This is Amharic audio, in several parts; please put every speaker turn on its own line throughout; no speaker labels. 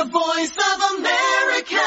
The Voice of America.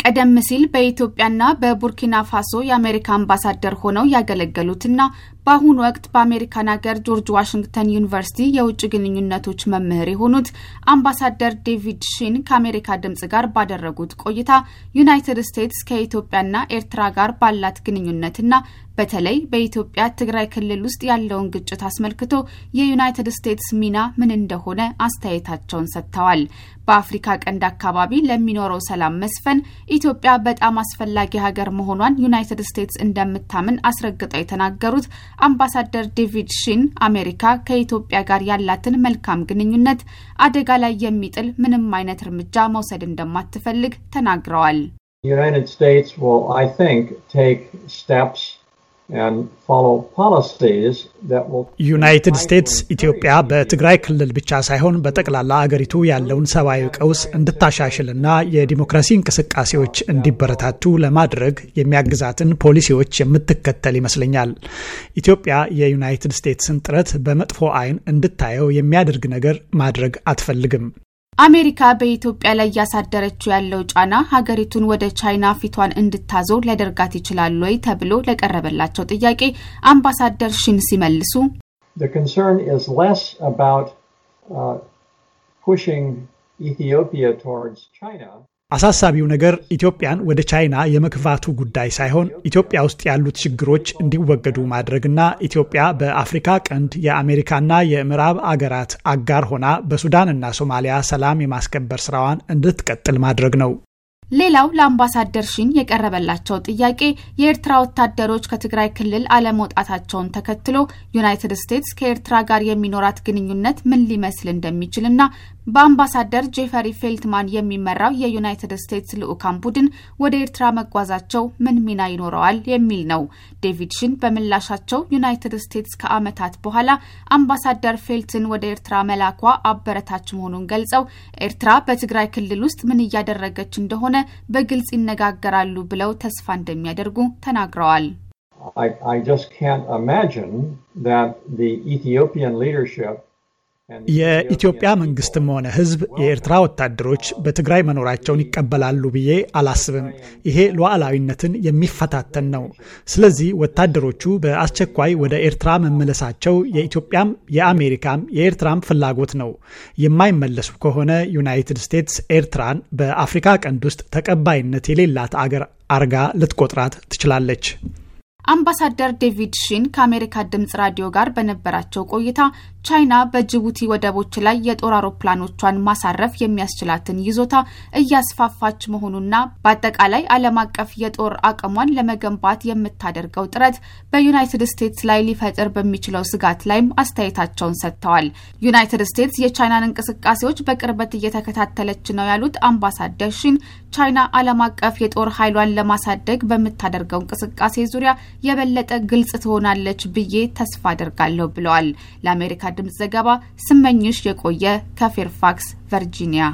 ቀደም ሲል በኢትዮጵያና በቡርኪና ፋሶ የአሜሪካ አምባሳደር ሆነው ያገለገሉትና በአሁኑ ወቅት በአሜሪካን ሀገር ጆርጅ ዋሽንግተን ዩኒቨርሲቲ የውጭ ግንኙነቶች መምህር የሆኑት አምባሳደር ዴቪድ ሺን ከአሜሪካ ድምጽ ጋር ባደረጉት ቆይታ ዩናይትድ ስቴትስ ከኢትዮጵያና ኤርትራ ጋር ባላት ግንኙነትና በተለይ በኢትዮጵያ ትግራይ ክልል ውስጥ ያለውን ግጭት አስመልክቶ የዩናይትድ ስቴትስ ሚና ምን እንደሆነ አስተያየታቸውን ሰጥተዋል። በአፍሪካ ቀንድ አካባቢ ለሚኖረው ሰላም መስፈን ኢትዮጵያ በጣም አስፈላጊ ሀገር መሆኗን ዩናይትድ ስቴትስ እንደምታምን አስረግጠው የተናገሩት አምባሳደር ዴቪድ ሺን አሜሪካ ከኢትዮጵያ ጋር ያላትን መልካም ግንኙነት አደጋ ላይ የሚጥል ምንም አይነት እርምጃ መውሰድ እንደማትፈልግ ተናግረዋል።
United States will, I think, take
ዩናይትድ ስቴትስ ኢትዮጵያ በትግራይ ክልል ብቻ ሳይሆን በጠቅላላ አገሪቱ ያለውን ሰብአዊ ቀውስ እንድታሻሽልና የዲሞክራሲ እንቅስቃሴዎች እንዲበረታቱ ለማድረግ የሚያግዛትን ፖሊሲዎች የምትከተል ይመስለኛል። ኢትዮጵያ የዩናይትድ ስቴትስን ጥረት በመጥፎ ዓይን እንድታየው የሚያደርግ ነገር ማድረግ አትፈልግም።
አሜሪካ በኢትዮጵያ ላይ እያሳደረችው ያለው ጫና ሀገሪቱን ወደ ቻይና ፊቷን እንድታዞር ሊያደርጋት ይችላል ወይ ተብሎ ለቀረበላቸው ጥያቄ አምባሳደር ሺን ሲመልሱ
አሳሳቢው ነገር ኢትዮጵያን ወደ ቻይና የመክፋቱ ጉዳይ ሳይሆን ኢትዮጵያ ውስጥ ያሉት ችግሮች እንዲወገዱ ማድረግና ኢትዮጵያ በአፍሪካ ቀንድ የአሜሪካና የምዕራብ አገራት አጋር ሆና በሱዳንና ሶማሊያ ሰላም የማስከበር ስራዋን እንድትቀጥል ማድረግ ነው።
ሌላው ለአምባሳደር ሺን የቀረበላቸው ጥያቄ የኤርትራ ወታደሮች ከትግራይ ክልል አለመውጣታቸውን ተከትሎ ዩናይትድ ስቴትስ ከኤርትራ ጋር የሚኖራት ግንኙነት ምን ሊመስል እንደሚችልና በአምባሳደር ጄፈሪ ፌልትማን የሚመራው የዩናይትድ ስቴትስ ልዑካን ቡድን ወደ ኤርትራ መጓዛቸው ምን ሚና ይኖረዋል የሚል ነው። ዴቪድ ሽን በምላሻቸው ዩናይትድ ስቴትስ ከዓመታት በኋላ አምባሳደር ፌልትማንን ወደ ኤርትራ መላኳ አበረታች መሆኑን ገልጸው ኤርትራ በትግራይ ክልል ውስጥ ምን እያደረገች እንደሆነ በግልጽ ይነጋገራሉ ብለው ተስፋ እንደሚያደርጉ ተናግረዋል።
የኢትዮጵያ መንግስትም ሆነ ሕዝብ የኤርትራ ወታደሮች በትግራይ መኖራቸውን ይቀበላሉ ብዬ አላስብም። ይሄ ሉዓላዊነትን የሚፈታተን ነው። ስለዚህ ወታደሮቹ በአስቸኳይ ወደ ኤርትራ መመለሳቸው የኢትዮጵያም የአሜሪካም የኤርትራም ፍላጎት ነው። የማይመለሱ ከሆነ ዩናይትድ ስቴትስ ኤርትራን በአፍሪካ ቀንድ ውስጥ ተቀባይነት የሌላት አገር አርጋ ልትቆጥራት ትችላለች።
አምባሳደር ዴቪድ ሺን ከአሜሪካ ድምጽ ራዲዮ ጋር በነበራቸው ቆይታ ቻይና በጅቡቲ ወደቦች ላይ የጦር አውሮፕላኖቿን ማሳረፍ የሚያስችላትን ይዞታ እያስፋፋች መሆኑና በአጠቃላይ ዓለም አቀፍ የጦር አቅሟን ለመገንባት የምታደርገው ጥረት በዩናይትድ ስቴትስ ላይ ሊፈጥር በሚችለው ስጋት ላይም አስተያየታቸውን ሰጥተዋል። ዩናይትድ ስቴትስ የቻይናን እንቅስቃሴዎች በቅርበት እየተከታተለች ነው ያሉት አምባሳደር ሺን ቻይና ዓለም አቀፍ የጦር ኃይሏን ለማሳደግ በምታደርገው እንቅስቃሴ ዙሪያ የበለጠ ግልጽ ትሆናለች ብዬ ተስፋ አደርጋለሁ ብለዋል። ለአሜሪካ ድምፅ ዘገባ ስመኝሽ የቆየ ከፌርፋክስ ቨርጂኒያ